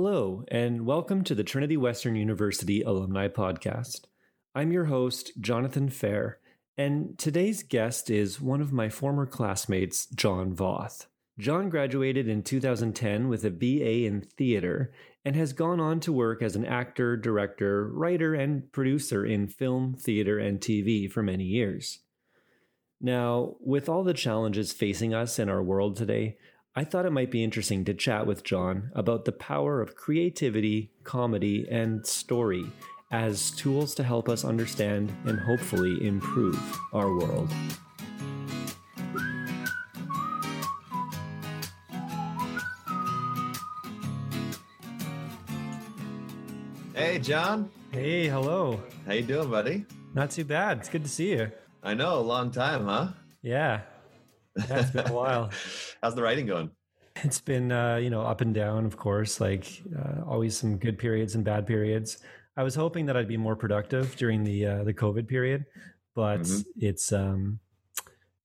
Hello, and welcome to the Trinity Western University Alumni Podcast. I'm your host, Jonathan Fair, and today's guest is one of my former classmates, John Voth. John graduated in 2010 with a BA in theater and has gone on to work as an actor, director, writer, and producer in film, theater, and TV for many years. Now, with all the challenges facing us in our world today, I thought it might be interesting to chat with John about the power of creativity, comedy, and story as tools to help us understand and hopefully improve our world. Hey, John. Hey, hello. How you doing, buddy? Not too bad. It's good to see you. I know, a long time, huh? Yeah. Yeah, it's been a while. How's the writing going? It's been, uh, you know, up and down, of course, like uh, always some good periods and bad periods. I was hoping that I'd be more productive during the uh, the COVID period, but mm-hmm. it's, um,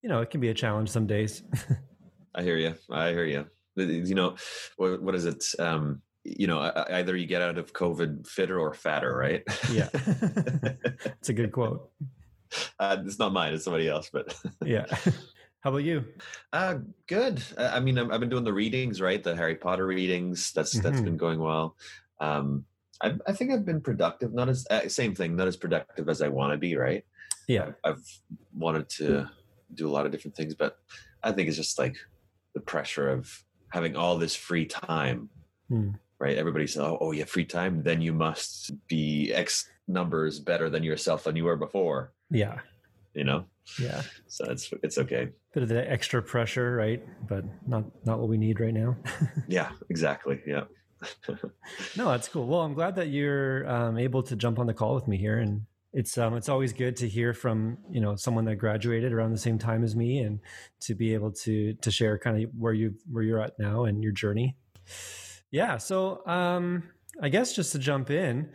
you know, it can be a challenge some days. I hear you. I hear you. You know, what, what is it? Um, you know, either you get out of COVID fitter or fatter, right? yeah, it's a good quote. Uh, it's not mine; it's somebody else. But yeah. How about you? Uh, good. I mean, I've been doing the readings, right? The Harry Potter readings. That's mm-hmm. that's been going well. Um, I, I, think I've been productive. Not as uh, same thing. Not as productive as I want to be, right? Yeah. I've, I've wanted to do a lot of different things, but I think it's just like the pressure of having all this free time. Mm. Right? Everybody says, "Oh, oh, you have free time, then you must be X numbers better than yourself than you were before." Yeah. You know yeah. So it's it's okay. Bit of the extra pressure right? But not not what we need right now. Yeah exactly. Yeah. No that's cool. Well i'm glad that you're um, able to jump on the call with me here. And it's um it's always good to hear from you know someone that graduated around the same time as me and to be able to to share kind of where you where you're at now and your journey. Yeah. So um I guess just to jump in,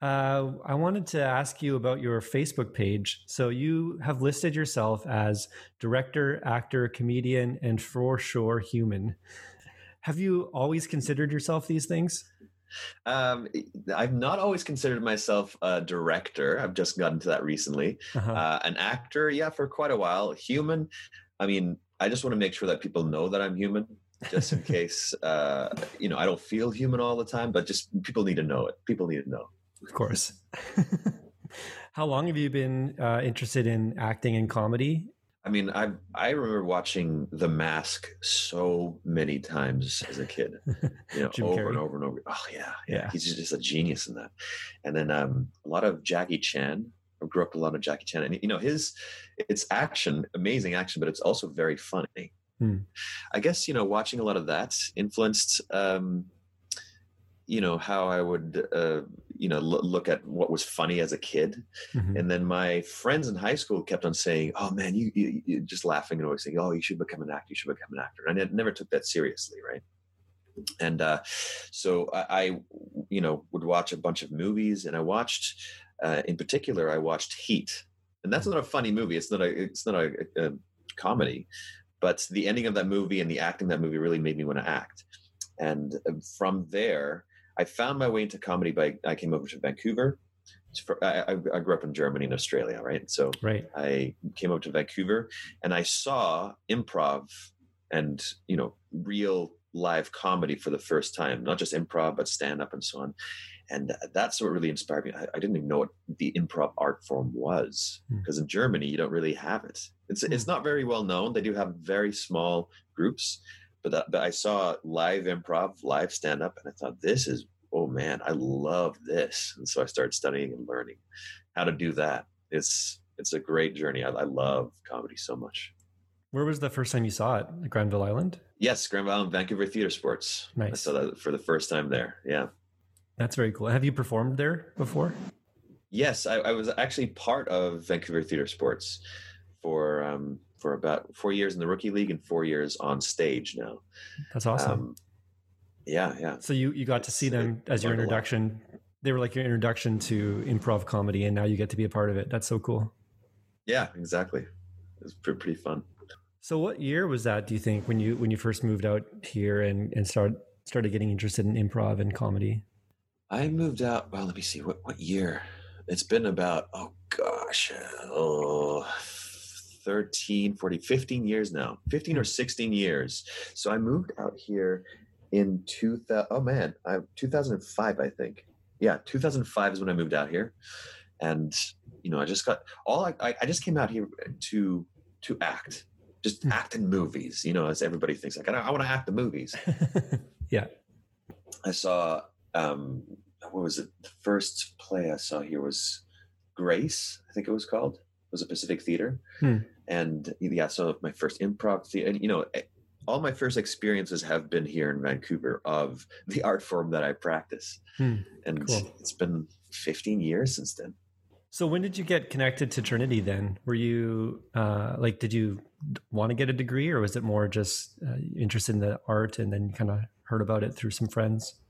uh, I wanted to ask you about your Facebook page. So you have listed yourself as director, actor, comedian, and for sure human. Have you always considered yourself these things? Um, I've not always considered myself a director. I've just gotten to that recently. Uh-huh. Uh, an actor, yeah, for quite a while. Human, I mean, I just want to make sure that people know that I'm human just in case uh, you know I don't feel human all the time, but just people need to know it. People need to know. Of course. How long have you been uh, interested in acting and comedy? I mean, I I remember watching The Mask so many times as a kid, you know, over Carrey. and over and over. Oh yeah, yeah, yeah, he's just a genius in that. And then um, a lot of Jackie Chan. I grew up with a lot of Jackie Chan, and you know, his it's action, amazing action, but it's also very funny. Hmm. I guess you know watching a lot of that influenced um, you know how I would uh, you know l- look at what was funny as a kid, mm-hmm. and then my friends in high school kept on saying, "Oh man, you, you, you just laughing and always saying, oh, you should become an actor, you should become an actor." And I never took that seriously, right? And uh, so I, I, you know, would watch a bunch of movies, and I watched, uh, in particular, I watched Heat, and that's not a funny movie. It's not a, it's not a, a comedy, but the ending of that movie and the acting that movie really made me want to act. And uh, from there, I found my way into comedy by I came over to Vancouver. I, I, grew up in Germany and Australia, right? So right. I came over to Vancouver and I saw improv and you know real live comedy for the first time, not just improv but stand up and so on. And that's what really inspired me. I, I didn't even know what the improv art form was because hmm. in Germany you don't really have it. It's mm. it's not very well known. They do have very small groups, but that, but I saw live improv, live stand up, and I thought this is oh man, I love this. And so I started studying and learning how to do that. It's it's a great journey. I, I love comedy so much. Where was the first time you saw it? Granville Island? Yes, Granville Island, Vancouver Theatre Sports. Nice. I saw that for the first time there. Yeah. That's very cool. Have you performed there before? Yes, I, I was actually part of Vancouver Theatre Sports for um, for about four years in the rookie league and four years on stage now. That's awesome. Um, yeah, yeah. So you you got to see them as your introduction. They were like your introduction to improv comedy, and now you get to be a part of it. That's so cool. Yeah, exactly. It was pretty, pretty fun. So, what year was that? Do you think when you when you first moved out here and and started started getting interested in improv and comedy? I moved out. Well, let me see. What what year? It's been about oh gosh, oh, 13, 40, 15 years now. 15 or hmm. 16 years. So I moved out here in 2000. Oh man, I, 2005, I think. Yeah, 2005 is when I moved out here, and you know, I just got all. I I just came out here to to act, just hmm. act in movies. You know, as everybody thinks, like I, I want to act in movies. yeah, I saw. Um What was it? The first play I saw here was Grace. I think it was called. It was a Pacific Theater, hmm. and yeah, so my first improv theater. And you know, eh, all my first experiences have been here in Vancouver of the art form that I practice. Hmm. And cool. it's been 15 years since then. So when did you get connected to Trinity then? Were you uh, like, did you want to get a degree or was it more just uh, interested in the art and then kind of heard about it through some friends?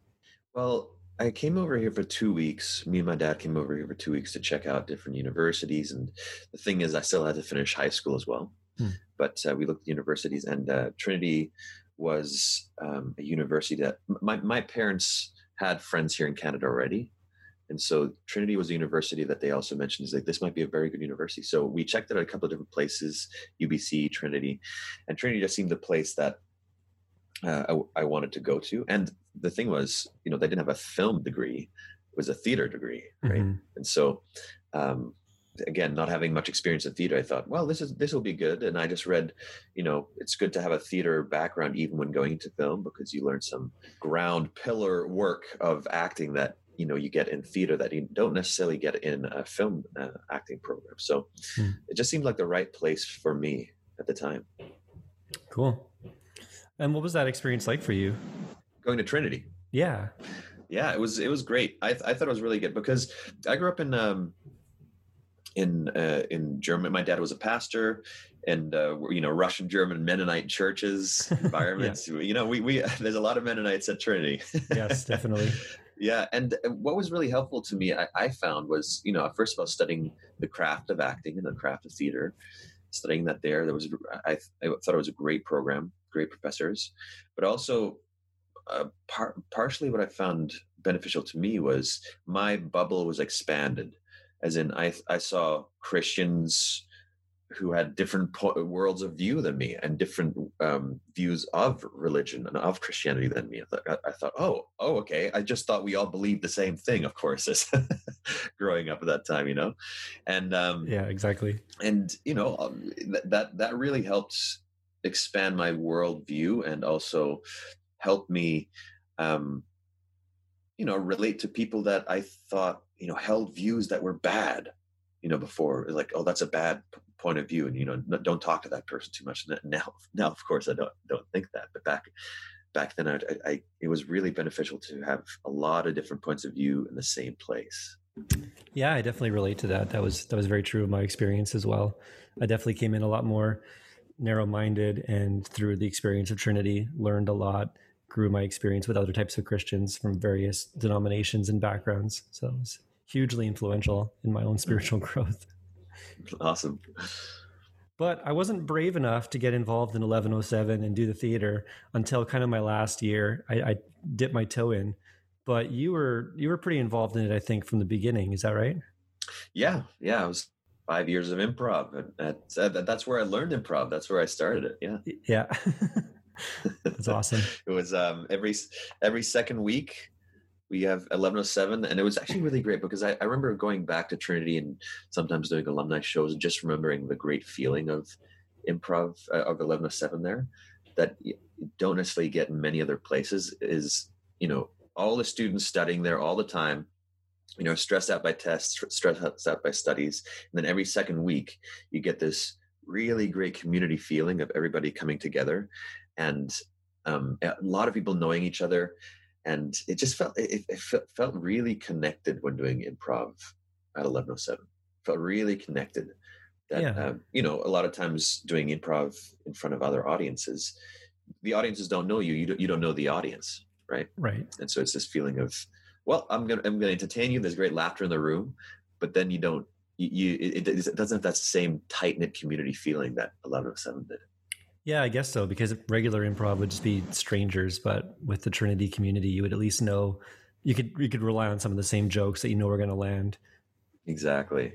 Well, I came over here for two weeks. Me and my dad came over here for two weeks to check out different universities. And the thing is, I still had to finish high school as well. Hmm. But uh, we looked at universities, and uh, Trinity was um, a university that my, my parents had friends here in Canada already. And so Trinity was a university that they also mentioned is like this might be a very good university. So we checked it at a couple of different places, UBC, Trinity, and Trinity just seemed the place that uh, I, I, wanted to go to. And the thing was, you know, they didn't have a film degree; it was a theater degree, right? Mm-hmm. And so um, again not having much experience in theater i thought well this is this will be good and i just read you know it's good to have a theater background even when going into film because you learn some ground pillar work of acting that you know you get in theater that you don't necessarily get in a film uh, acting program so hmm. it just seemed like the right place for me at the time cool and what was that experience like for you going to trinity yeah yeah it was it was great i, I thought it was really good because i grew up in um in uh, in Germany. My dad was a pastor, and uh, you know Russian German Mennonite churches environments. yeah. You know, we we there's a lot of Mennonites at Trinity. yes, definitely. yeah, and uh, what was really helpful to me, I, I, found, was you know first of all studying the craft of acting and the craft of theater, studying that there. There was I, I thought it was a great program, great professors, but also uh, par- partially what I found beneficial to me was my bubble was expanded as in I I saw Christians who had different po- worlds of view than me and different um, views of religion and of Christianity than me. I thought, I thought, oh, oh, okay. I just thought we all believed the same thing, of course, as growing up at that time, you know. And um, yeah, exactly. And you know um, that that really helped expand my worldview and also help me, um, you know, relate to people that I thought you know held views that were bad you know before. Like oh that's a bad point of view and you know don't talk to that person too much. Now now of course i don't don't think that but back back then I, I it was really beneficial to have a lot of different points of view in the same place. Yeah i definitely relate to that. That was that was very true of my experience as well. I definitely came in a lot more narrow-minded and through the experience of trinity learned a lot grew my experience with other types of christians from various denominations and backgrounds so it was hugely influential in my own spiritual growth. Awesome. But I wasn't brave enough to get involved in 1107 and do the theater until kind of my last year. I, I dipped my toe in, but you were you were pretty involved in it, I think, from the beginning. Is that right? Yeah, yeah. I was five years of improv. At, that's where I learned improv. That's where I started it. Yeah, yeah. That's awesome. it was um, every every second week we have 1107 and it was actually really great because I, I, remember going back to trinity and sometimes doing alumni shows and just remembering the great feeling of improv uh, of 1107 there that you don't necessarily get in many other places is you know all the students studying there all the time you know stressed out by tests stressed out by studies. And then every second week you get this really great community feeling of everybody coming together and um, a lot of people knowing each other. And it just felt it, it felt really connected when doing improv at 1107 felt really connected that yeah. um, you know a lot of times doing improv in front of other audiences the audiences don't know you. You don't, you don't know the audience right? Right. And so it's this feeling of well i'm gonna i'm gonna entertain you there's great laughter in the room but then you don't you, it, it doesn't have that same tight-knit community feeling that 1107 did Yeah, I guess so. Because regular improv would just be strangers, but with the Trinity community, you would at least know you could you could rely on some of the same jokes that you know are going to land. Exactly.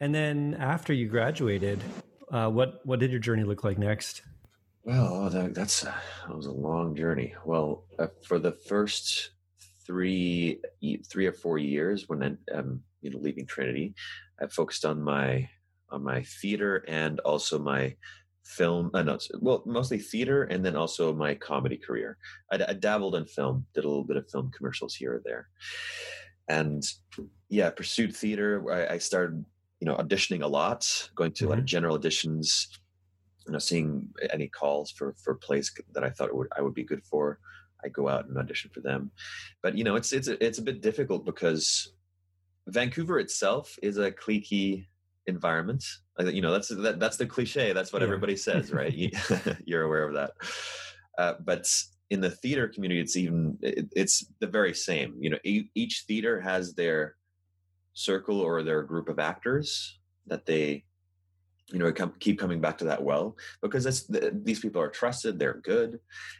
And then after you graduated, uh, what what did your journey look like next? Well, that, that's that was a long journey. Well, uh, for the first three three or four years when I'm um, you know leaving Trinity, I focused on my on my theater and also my film. Uh, no, well, mostly theater and then also my comedy career. I, I dabbled in film, did a little bit of film commercials here or there, and yeah, pursued theater. I, I started you know auditioning a lot, going to mm-hmm. a lot of general auditions you know, seeing any calls for for plays that I thought would I would be good for, I go out and audition for them. But you know, it's it's a, it's a bit difficult because Vancouver itself is a cliquey environment. You know, that's that, that's the cliche. That's what yeah. everybody says, right? You're aware of that. Uh, but in the theater community, it's even it, it's the very same. You know, each theater has their circle or their group of actors that they you know come, keep coming back to that well because it's, these people are trusted they're good.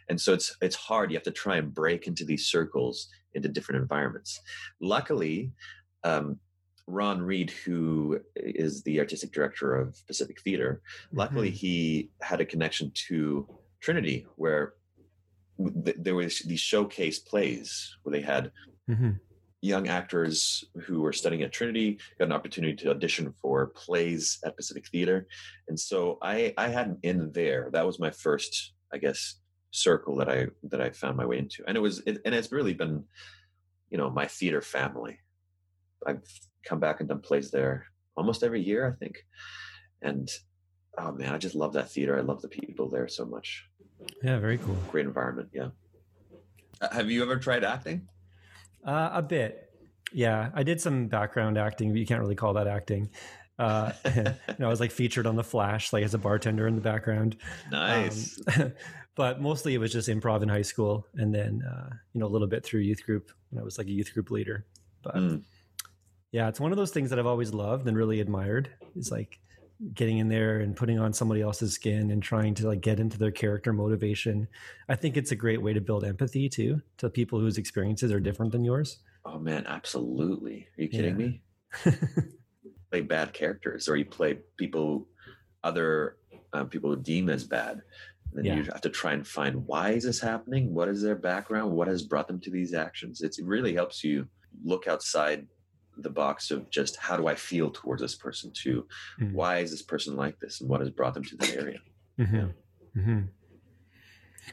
And so it's it's hard. You have to try and break into these circles into different environments. Luckily um, ron reed who is the artistic director of pacific theater luckily mm-hmm. he had a connection to trinity where th- there was these showcase plays where they had mm-hmm young actors who were studying at Trinity got an opportunity to audition for plays at Pacific Theater, and so I I had an in there. That was my first, I guess, circle that I that I found my way into, and it was it, and it's really been, you know, my theater family. I've come back and done plays there almost every year, I think, and oh man, I just love that theater. I love the people there so much. Yeah, very cool. Great environment. Yeah. Uh, have you ever tried acting? Uh, a bit. Yeah, I did some background acting, but you can't really call that acting. Uh, you know, I was like featured on The Flash, like as a bartender in the background. Nice. Um, but mostly it was just improv in high school, and then uh, you know a little bit through youth group when I was like a youth group leader. But mm. yeah, it's one of those things that I've always loved and really admired. Is like getting in there and putting on somebody else's skin and trying to like get into their character motivation. I think it's a great way to build empathy too to people whose experiences are different than yours. Oh man, absolutely. Are you kidding yeah. me? play bad characters or you play people other uh, people deem as bad. And then yeah. you have to try and find why is this happening? What is their background? What has brought them to these actions? It's, it really helps you look outside the box of just how do I feel towards this person too? Mm-hmm. Why is this person like this and what has brought them to that area? Mm-hmm. Yeah. Mm-hmm.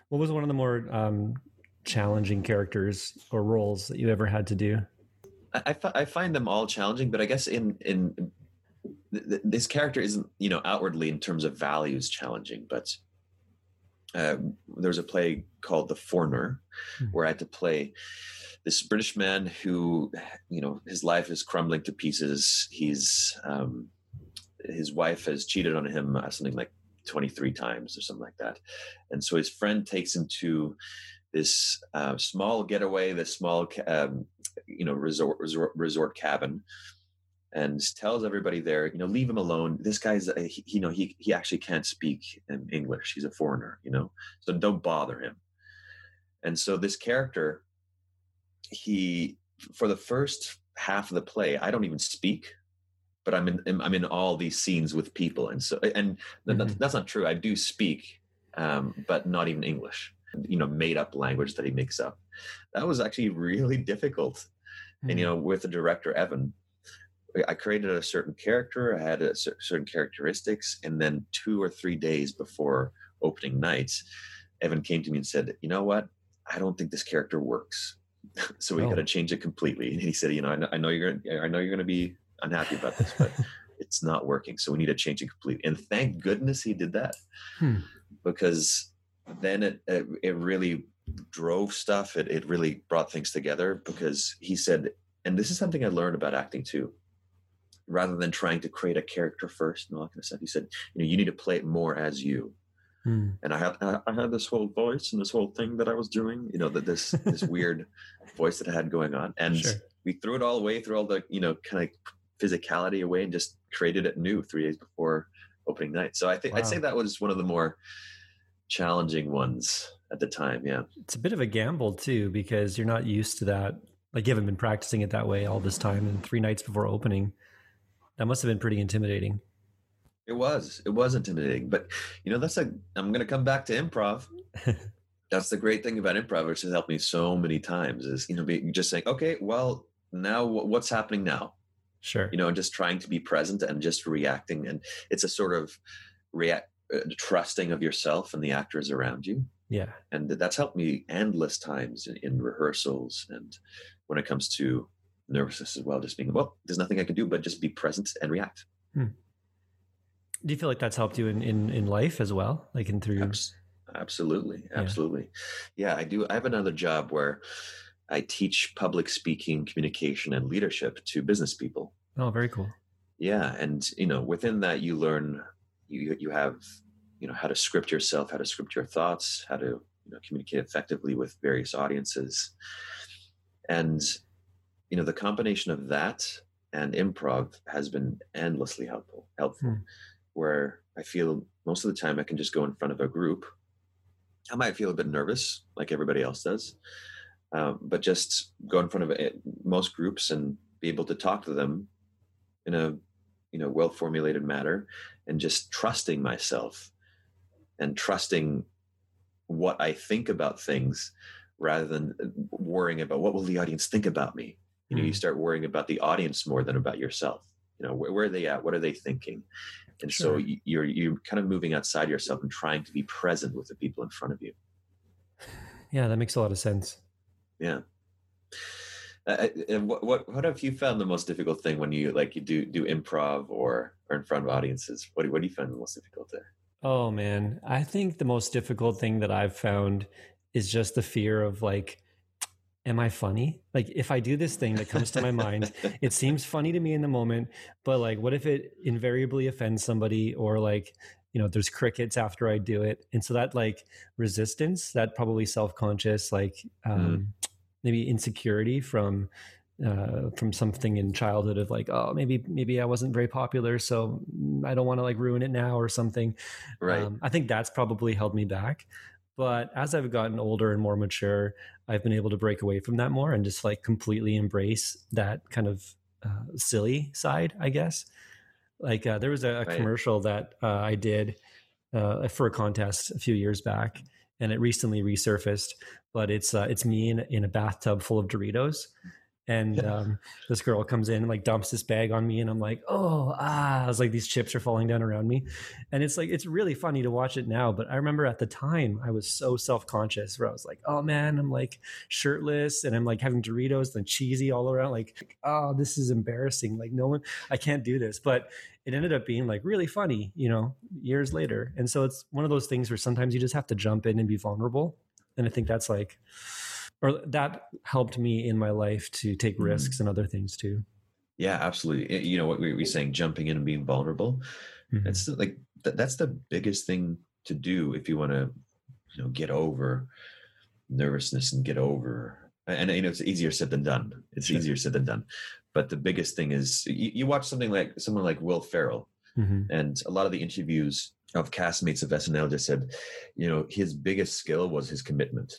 What was one of the more um, challenging characters or roles that you ever had to do? I, I find them all challenging, but I guess in in th- th- this character isn't you know outwardly in terms of values challenging, but uh, there was a play called The Foreigner mm-hmm. where I had to play this British man who, you know, his life is crumbling to pieces. He's um, his wife has cheated on him uh, something like 23 times or something like that, and so his friend takes him to this uh, small getaway, this small, um, you know, resort, resort resort cabin, and tells everybody there, you know, leave him alone. This guy's, uh, he, you know, he he actually can't speak in English. He's a foreigner, you know, so don't bother him. And so this character he for the first half of the play i don't even speak but i'm in i'm in all these scenes with people and so and mm-hmm. that's not true i do speak um, but not even english you know made up language that he makes up that was actually really difficult mm-hmm. and you mm. know with the director evan i created a certain character i had a certain characteristics and then two or three days before opening nights evan came to me and said you know what i don't think this character works so we oh. got to change it completely. And he said, you know, I know, I know you're gonna, I know you're gonna be unhappy about this, but it's not working. So we need to change it completely. And thank goodness he did that, hmm. because then it, it, it really drove stuff. It it really brought things together because he said, and this is something I learned about acting too. Rather than trying to create a character first and all that kind of stuff, he said, you know, you need to play it more as you. Hmm. And I had I had this whole voice and this whole thing that I was doing, you know, that this this weird voice that I had going on, and sure. we threw it all away, threw all the you know kind of physicality away, and just created it new three days before opening night. So I think wow. I'd say that was one of the more challenging ones at the time. Yeah. It's a bit of a gamble too, because you're not used to that. Like you haven't been practicing it that way all this time and three nights before opening. That must have been pretty intimidating. It was. It was intimidating. But you know, that's a I'm gonna come back to improv. that's the great thing about improv, which has helped me so many times, is you know, be, just saying, okay, well, now what's happening now? Sure. You know, just trying to be present and just reacting. And it's a sort of react uh, trusting of yourself and the actors around you. Yeah. And that's helped me endless times in, in rehearsals and when it comes to nervousness as well, just being, well, there's nothing I can do but just be present and react. Hmm. Do you feel like that's helped you in, in, in life as well? Like in through Abs- Absolutely. Absolutely. Yeah. yeah, I do. I have another job where I teach public speaking, communication, and leadership to business people. Oh, very cool. Yeah. And, you know, within that, you learn you you have you know how to script yourself how to script your thoughts how to you know communicate effectively with various audiences and you know the combination of that and improv has been endlessly helpful helpful. Hmm. where i feel most of the time i can just go in front of a group. I might feel a bit nervous like everybody else does um, but just go in front of it, most groups and be able to talk to them in a you know well formulated manner and just trusting myself and trusting what i think about things rather than uh, worrying about what will the audience think about me you know mm. you start worrying about the audience more than about yourself you know where, where are they at what are they thinking and sure. so you're you're kind of moving outside yourself and trying to be present with the people in front of you yeah that makes a lot of sense yeah uh, and what, what what have you found the most difficult thing when you like you do do improv or or in front of audiences? What what do you find the most difficult there? Oh man, I think the most difficult thing that I've found is just the fear of like am I funny? Like if I do this thing that comes to my mind, it seems funny to me in the moment, but like what if it invariably offends somebody or like you know there's crickets after I do it. And so that like resistance, that probably self-conscious like mm. um mm maybe insecurity from uh, from something in childhood of like, oh, maybe maybe I wasn't very popular, so I don't want to like ruin it now or something. Right. Um, I think that's probably held me back. But as I've gotten older and more mature, I've been able to break away from that more and just like completely embrace that kind of uh, silly side, I guess. Like uh, there was a, a right. commercial that uh, I did uh, for a contest a few years back, and it recently resurfaced but it's uh, it's me in, in a bathtub full of Doritos. And um, this girl comes in and like dumps this bag on me, and I'm like, oh, ah, I was like, these chips are falling down around me. And it's like, it's really funny to watch it now. But I remember at the time, I was so self conscious where I was like, oh man, I'm like shirtless and I'm like having Doritos and cheesy all around. Like, oh, this is embarrassing. Like, no one, I can't do this. But it ended up being like really funny, you know, years later. And so it's one of those things where sometimes you just have to jump in and be vulnerable and i think that's like or that helped me in my life to take mm-hmm. risks and other things too yeah absolutely you know what we were saying jumping in and being vulnerable mm-hmm. that's like that's the biggest thing to do if you want to you know get over nervousness and get over and you know it's easier said than done it's sure. easier said than done but the biggest thing is you, you watch something like someone like will ferrell mm-hmm. and a lot of the interviews of castmates of SNL just said, you know, his biggest skill was his commitment.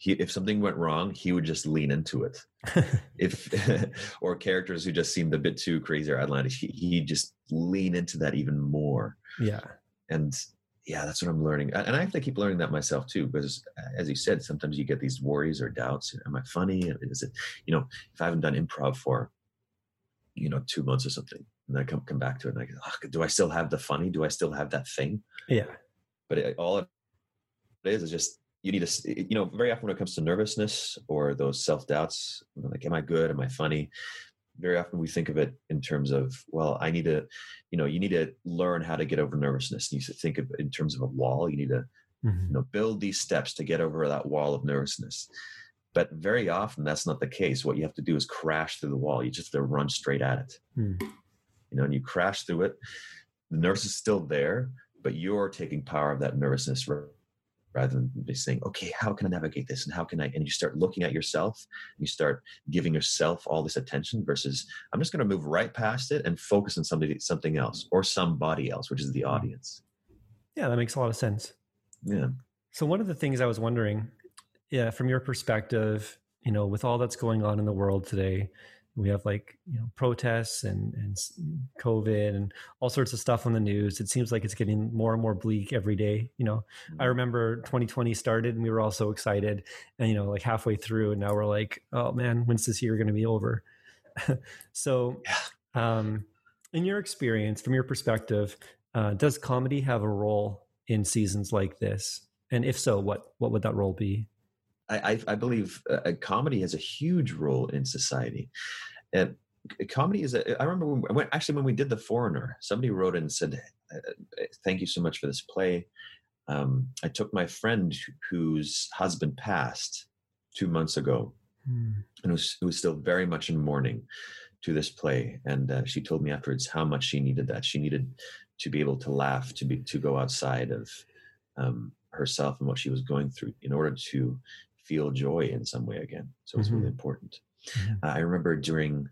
He, if something went wrong, he would just lean into it. if or characters who just seemed a bit too crazy or outlandish, he he just lean into that even more. Yeah, and yeah, that's what I'm learning, and I have to keep learning that myself too. Because as you said, sometimes you get these worries or doubts. Am I funny? Is it you know if I haven't done improv for you know two months or something, and I come come back to it and I go, oh, do I still have the funny? Do I still have that thing? Yeah. But it, all it is is just you need to you know very often when it comes to nervousness or those self doubts, like am I good? Am I funny? Very often we think of it in terms of well, I need to, you know, you need to learn how to get over nervousness. You need to think of in terms of a wall. You need to mm-hmm. you know build these steps to get over that wall of nervousness. But very often that's not the case. What you have to do is crash through the wall. You just have to run straight at it. Mm you know, and you crash through it. The nerves is still there, but you're taking power of that nervousness rather than just saying, okay, how can I navigate this? And how can I, and you start looking at yourself, you start giving yourself all this attention versus I'm just going to move right past it and focus on somebody, something else or somebody else, which is the hmm. audience. Yeah, that makes a lot of sense. yeah. So one of the things I was wondering, yeah, from your perspective, you know, with all that's going on in the world today, we have like you know protests and and covid and all sorts of stuff on the news. It seems like it's getting more and more bleak every day you know? Mm-hmm. i remember 2020 started and we were all so excited and you know like halfway through and now we're like oh man when's this year going to be over? So um in your experience from your perspective uh, does comedy have a role in seasons like this? And if so what what would that role be I, I believe uh, comedy has a huge role in society. And comedy is a, I remember when, when, actually when we did The Foreigner, somebody wrote in and said, uh, uh, Thank you so much for this play. Um, I took my friend whose husband passed two months ago hmm. and was, was still very much in mourning to this play. And uh, she told me afterwards how much she needed that. She needed to be able to laugh, to be to go outside of um, herself and what she was going through in order to feel joy in some way again. So it's mm-hmm. really important. Mm-hmm. Uh, I remember during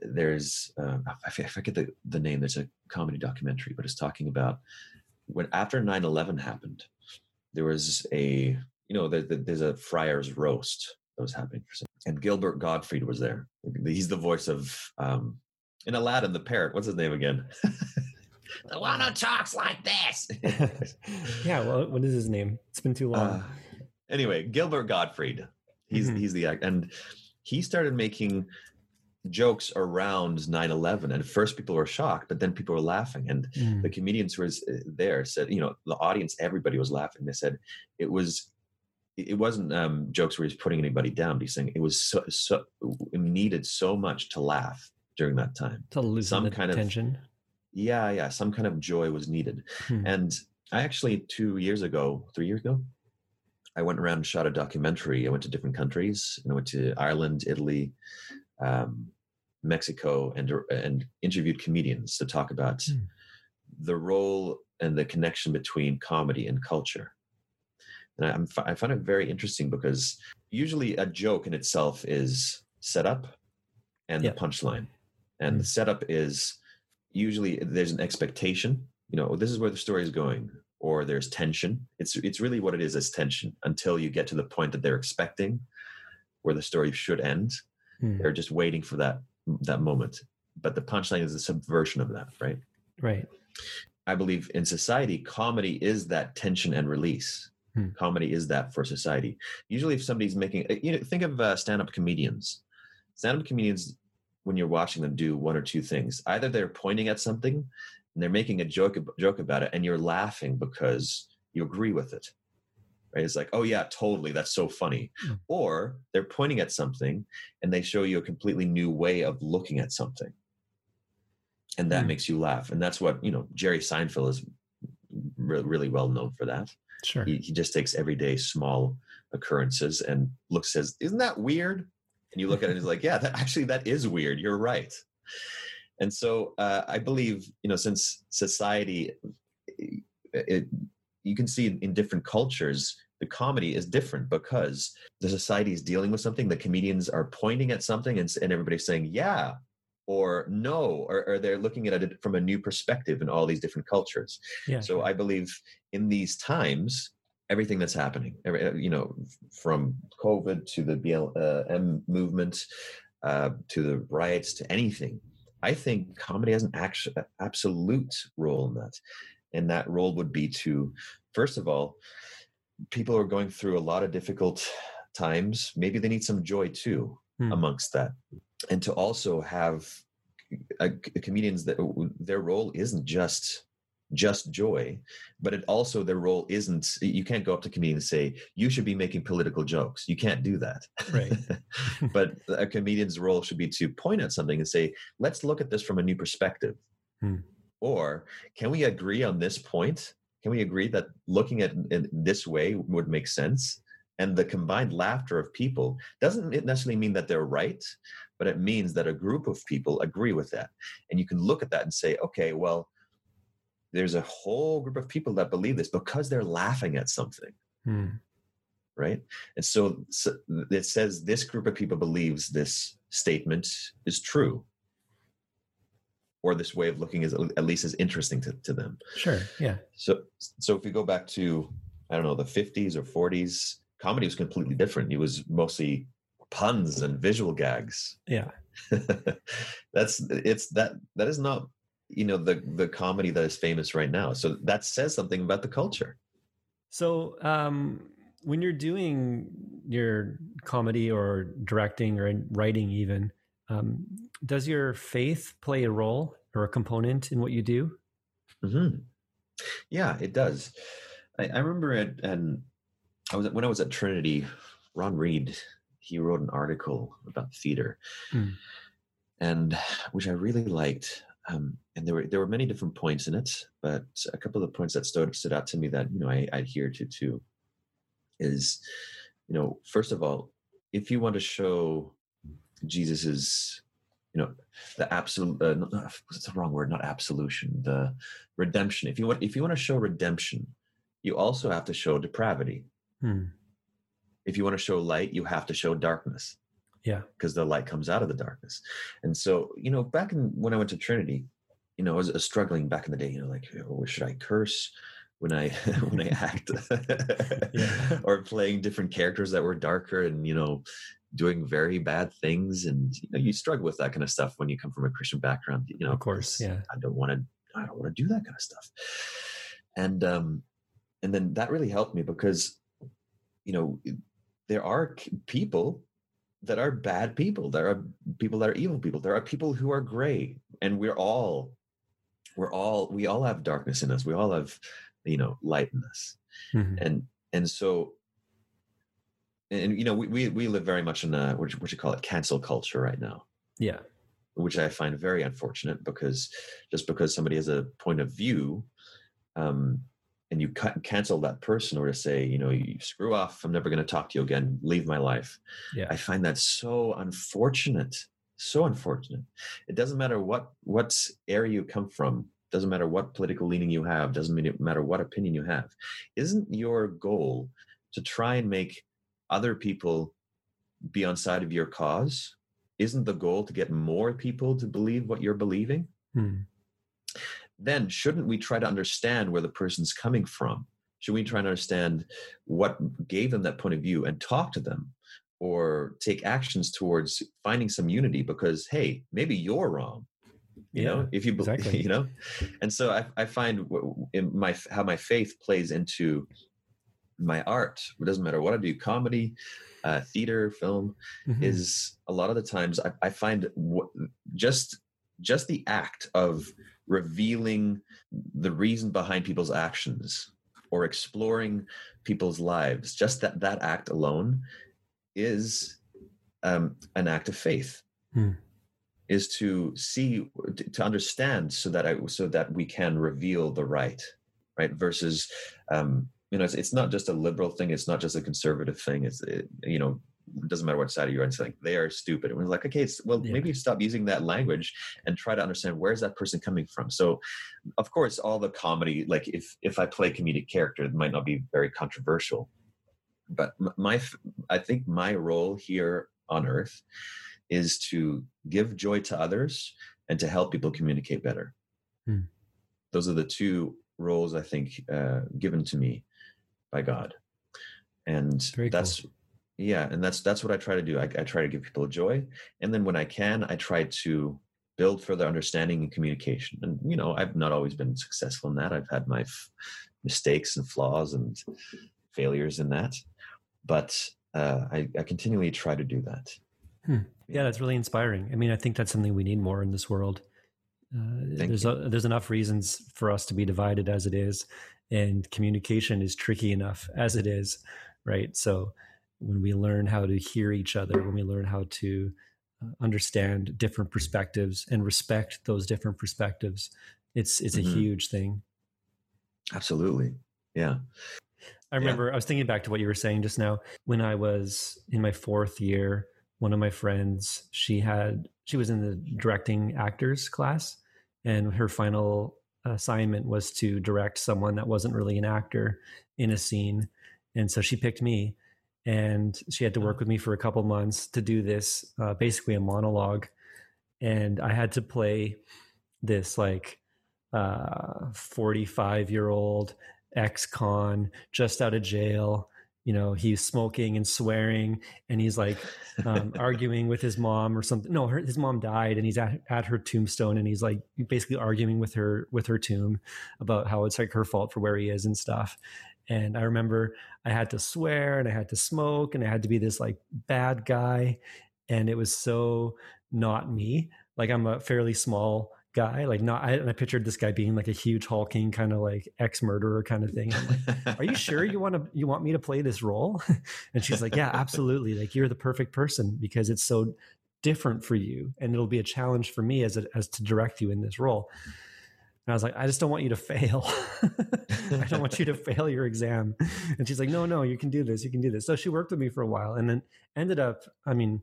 there's uh, I forget the the name. There's a comedy documentary, but it's talking about when after 9-11 happened, there was a you know there, there's a friar's roast that was happening for some, and Gilbert Gottfried was there. He's the voice of um, in Aladdin the parrot. What's his name again? the one who talks like this. yeah, well, what is his name? It's been too long. Uh, anyway, Gilbert Gottfried. He's mm-hmm. he's the act, and he started making jokes around 9-11 and first people were shocked but then people were laughing and mm. the comedians who were uh, there said you know the audience everybody was laughing they said it was it wasn't um, jokes where he's putting anybody down but he's saying it was so, so needed so much to laugh during that time to lose some kind of tension. of yeah yeah some kind of joy was needed hmm. and i actually two years ago three years ago I went around and shot a documentary. I went to different countries and I went to Ireland, Italy, um, Mexico, and and interviewed comedians to talk about mm. the role and the connection between comedy and culture. And I, I'm, I find it very interesting because usually a joke in itself is set up and the punchline, and mm. the setup is usually there's an expectation. You know, this is where the story is going or there's tension. It's it's really what it is as tension until you get to the point that they're expecting where the story should end. Hmm. They're just waiting for that that moment. But the punchline is a subversion of that, right? Right. I believe in society, comedy is that tension and release. Hmm. Comedy is that for society. Usually, if somebody's making, uh, you know, think of uh, stand-up comedians. Stand-up comedians, when you're watching them do one or two things, either they're pointing at something and they're making a joke joke about it and you're laughing because you agree with it. Right? It's like oh yeah totally that's so funny. Mm. or they're pointing at something and they show you a completely new way of looking at something. And that mm. makes you laugh and that's what you know jerry seinfeld is re- really well known for that. Sure. He, he just takes everyday small occurrences and looks says isn't that weird? And you look at it and he's like yeah that actually that is weird you're right and so uh, I believe, you know, since society, it, you can see in different cultures, the comedy is different because the society is dealing with something. The comedians are pointing at something and, and everybody's saying, yeah, or no, or, or, they're looking at it from a new perspective in all these different cultures. Yeah, so. I believe in these times, everything that's happening, you know, from COVID to the BLM movement, uh, to the riots, to anything, I think comedy has an actual, absolute role in that. And that role would be to, first of all, people are going through a lot of difficult times. Maybe they need some joy too hmm. amongst that. And to also have a, a comedians that their role isn't just just joy, but it also their role isn't. You can't go up to comedians and say you should be making political jokes. You can't do that. Right. but a comedian's role should be to point at something and say, let's look at this from a new perspective. Hmm. Or can we agree on this point? Can we agree that looking at it in this way would make sense? And the combined laughter of people doesn't necessarily mean that they're right, but it means that a group of people agree with that. And you can look at that and say, okay, well, there's a whole group of people that believe this because they're laughing at something hmm. right and so, so, it says this group of people believes this statement is true or this way of looking is at least as interesting to, to them. Sure. Yeah. So so if we go back to I don't know the 50s or 40s, comedy was completely different. It was mostly puns and visual gags. Yeah. That's it's that that is not you know the the comedy that is famous right now. So that says something about the culture. So um when you're doing your comedy or directing or writing even um, does your faith play a role or a component in what you do? Mm-hmm. Yeah, it does. I, I remember it, and I was when I was at Trinity. Ron Reed he wrote an article about theater, mm. and which I really liked. Um, and there were there were many different points in it, but a couple of the points that stood stood out to me that you know I, I adhere to too is, you know, first of all, if you want to show Jesus's, you know, the absolute, uh, what's the wrong word? Not absolution, the redemption. If you want, if you want to show redemption, you also have to show depravity. Hmm. If you want to show light, you have to show darkness. Yeah, because the light comes out of the darkness. And so, you know, back in when I went to Trinity, you know, I was struggling back in the day. You know, like, oh, should I curse? when I when I act, or playing different characters that were darker and you know doing very bad things, and you know you struggle with that kind of stuff when you come from a Christian background. You know, of course, yeah. I don't want to. I don't want to do that kind of stuff. And um, and then that really helped me because, you know, there are people that are bad people. There are people that are evil people. There are people who are gray, and we're all we're all we all have darkness in us we all have you know light in us mm-hmm. and and so and you know we, we we live very much in a what you, what you call it cancel culture right now yeah which i find very unfortunate because just because somebody has a point of view um and you cut, and cancel that person or to say you know you screw off i'm never going to talk to you again leave my life. Yeah. I find that so unfortunate so unfortunate. It doesn't matter what what area you come from doesn't matter what political leaning you have doesn't matter what opinion you have. Isn't your goal to try and make other people be on side of your cause? Isn't the goal to get more people to believe what you're believing? Hmm. Then shouldn't we try to understand where the person's coming from should we try and understand what gave them that point of view and talk to them or take actions towards finding some unity because hey maybe you're wrong you yeah, know if you believe exactly. you know and so i, I find in my how my faith plays into my art it doesn't matter what i do comedy uh, theater film mm-hmm. is a lot of the times i, I find w- just just the act of revealing the reason behind people's actions or exploring people's lives. Just that that act alone is um, an act of faith. Hmm. Is to see to understand so that I, so that we can reveal the right right? Versus um you know it's, it's not just a liberal thing. It's not just a conservative thing. It's it, you know it doesn't matter what side of you are on, it's like they are stupid and we're like okay well yeah. maybe stop using that language and try to understand where's that person coming from so of course all the comedy like if if i play comedic character it might not be very controversial but my i think my role here on earth is to give joy to others and to help people communicate better. Hmm. Those are the two roles I think uh, given to me by God, and Very that's cool. Yeah, and that's that's what I try to do. I, I try to give people joy, and then when I can, I try to build further understanding and communication. And you know, I've not always been successful in that. I've had my f- mistakes and flaws and failures in that, but uh, I, I continually try to do that. Hmm. Yeah, that's really inspiring. I mean, I think that's something we need more in this world. Uh, there's a, there's enough reasons for us to be divided as it is, and communication is tricky enough as it is, right? So when we learn how to hear each other, when we learn how to uh, understand different perspectives and respect those different perspectives, it's it's mm-hmm. a huge thing. Absolutely, yeah. I remember yeah. I was thinking back to what you were saying just now. When I was in my fourth year one of my friends she had she was in the directing actors class and her final assignment was to direct someone that wasn't really an actor in a scene and so she picked me and she had to work with me for a couple months to do this uh, basically a monologue. And i had to play this like uh 45 year old ex-con just out of jail. You know he's smoking and swearing and he's like um, arguing with his mom or something. No her, his mom died and he's at, at her tombstone and he's like basically arguing with her with her tomb about how it's like her fault for where he is and stuff and i remember i had to swear and i had to smoke and i had to be this like bad guy and it was so not me like i'm a fairly small guy. Like, not, I, I pictured this guy being like a huge hulking kind of like ex murderer kind of thing. Like, are you sure you want to, you want me to play this role? and she's like, yeah, absolutely. Like, you're the perfect person because it's so different for you. And it'll be a challenge for me as, a, as to direct you in this role. And I was like, I just don't want you to fail. I don't want you to fail your exam. And she's like, no, no, you can do this. You can do this. So she worked with me for a while and then ended up, I mean,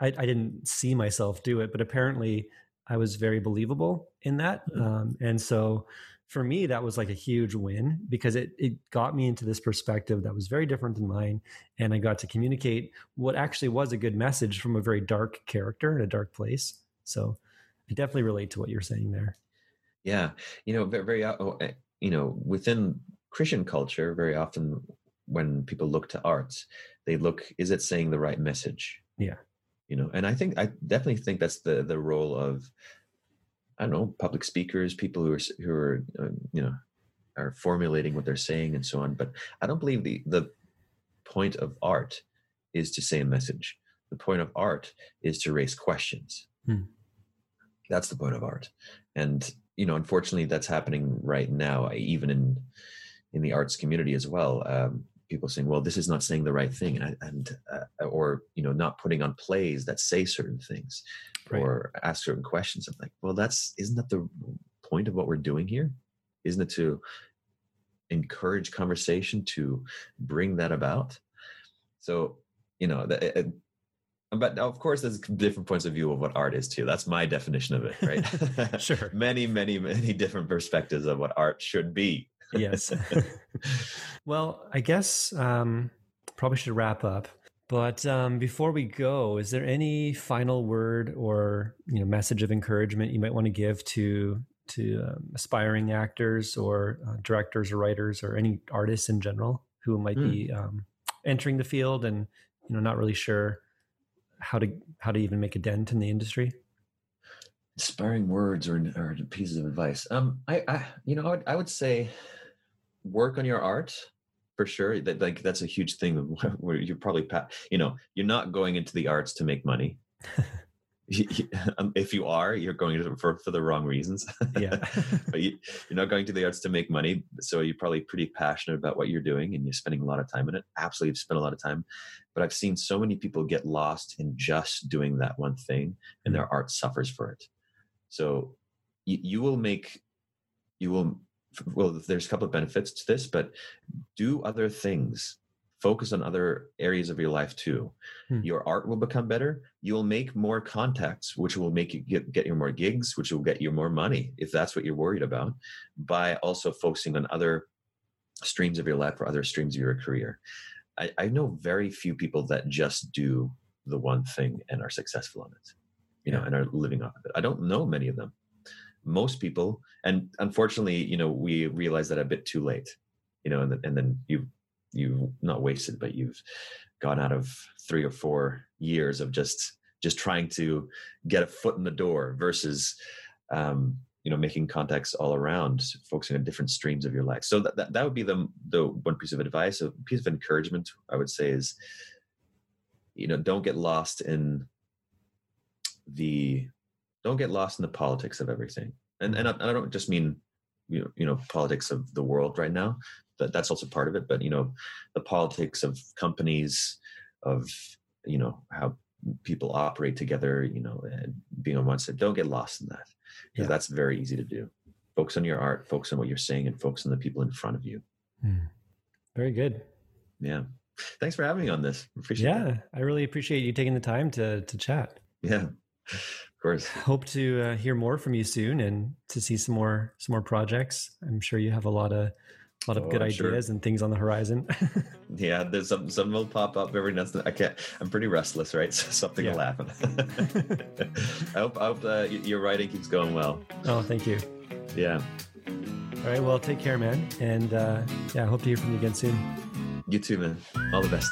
I, I didn't see myself do it, but apparently I was very believable in that. Mm-hmm. Um, and so for me, that was like a huge win because it, it got me into this perspective that was very different than mine. And I got to communicate what actually was a good message from a very dark character in a dark place. So I definitely relate to what you're saying there. Yeah. You know, very, very eh, you know, within Christian culture, very often when people look to arts, they look, is it saying the right message? Yeah you know and i think i definitely think that's the the role of i don't know public speakers people who are who are uh, you know are formulating what they're saying and so on but i don't believe the the point of art is to say a message the point of art is to raise questions hmm. that's the point of art and you know unfortunately that's happening right now even in in the arts community as well um, people saying, "Well, this is not saying the right thing," and, and uh, or you know, not putting on plays that say certain things right. or ask certain questions. I'm like, well, that's isn't that the point of what we're doing here? Isn't it to encourage conversation to bring that about? So you know, but of course there's different points of view of what art is too that's my definition of it right sure many many many different perspectives of what art should be yes. well, I guess um, probably should wrap up. But um, before we go, is there any final word or you know message of encouragement you might want to give to to um, aspiring actors or uh, directors or writers or any artists in general who might mm. be um, entering the field and you know not really sure how to how to even make a dent in the industry? Inspiring words or, or pieces of advice. Um, I, I you know I would, I would say work on your art for sure. That like that's a huge thing where you're probably you know you're not going into the arts to make money. Um, if you are you're going to for, for the wrong reasons. Yeah. But you, are not going to the arts to make money so you're probably pretty passionate about what you're doing and you're spending a lot of time in it. Absolutely spend a lot of time but i've seen so many people get lost in just doing that one thing and their art suffers for it. So you, you will make you will well there's a couple of benefits to this but do other things. Focus on other areas of your life too. Hmm. your art will become better. You'll make more contacts which will make you get, get you more gigs which will get you more money if that's what you're worried about by also focusing on other streams of your life or other streams of your career I, I know very few people that just do the one thing and are successful on it you know and are living off of it. I don't know many of them. Most people and unfortunately you know we realize that a bit too late you know and, then, and then you you not wasted but you've gone out of three or four years of just just trying to get a foot in the door versus um, you know making contacts all around focusing on different streams of your life so that, that, that would be the the one piece of advice a piece of encouragement i would say is you know don't get lost in the don't get lost in the politics of everything. And and I, I don't just mean you know, you know politics of the world right now. That that's also part of it. But you know, the politics of companies, of you know how people operate together. You know, and being on one side. Don't get lost in that because yeah. that's very easy to do. Focus on your art. Focus on what you're saying, and focus on the people in front of you. Hmm. Very good. Yeah. Thanks for having me on this. Appreciate yeah, that. I really appreciate you taking the time to to chat. Yeah of course. Hope to uh, hear more from you soon and to see some more some more projects. I'm sure you have a lot of a lot of oh, good ideas sure. and things on the horizon. yeah, there's some some will pop up every now and then. I can't. I'm pretty restless, right? So something yeah. will happen. I hope I hope uh, your writing keeps going well. Oh, thank you. Yeah. All right. Well, take care, man, and uh, yeah, I hope to hear from you again soon. You too, man. All the best.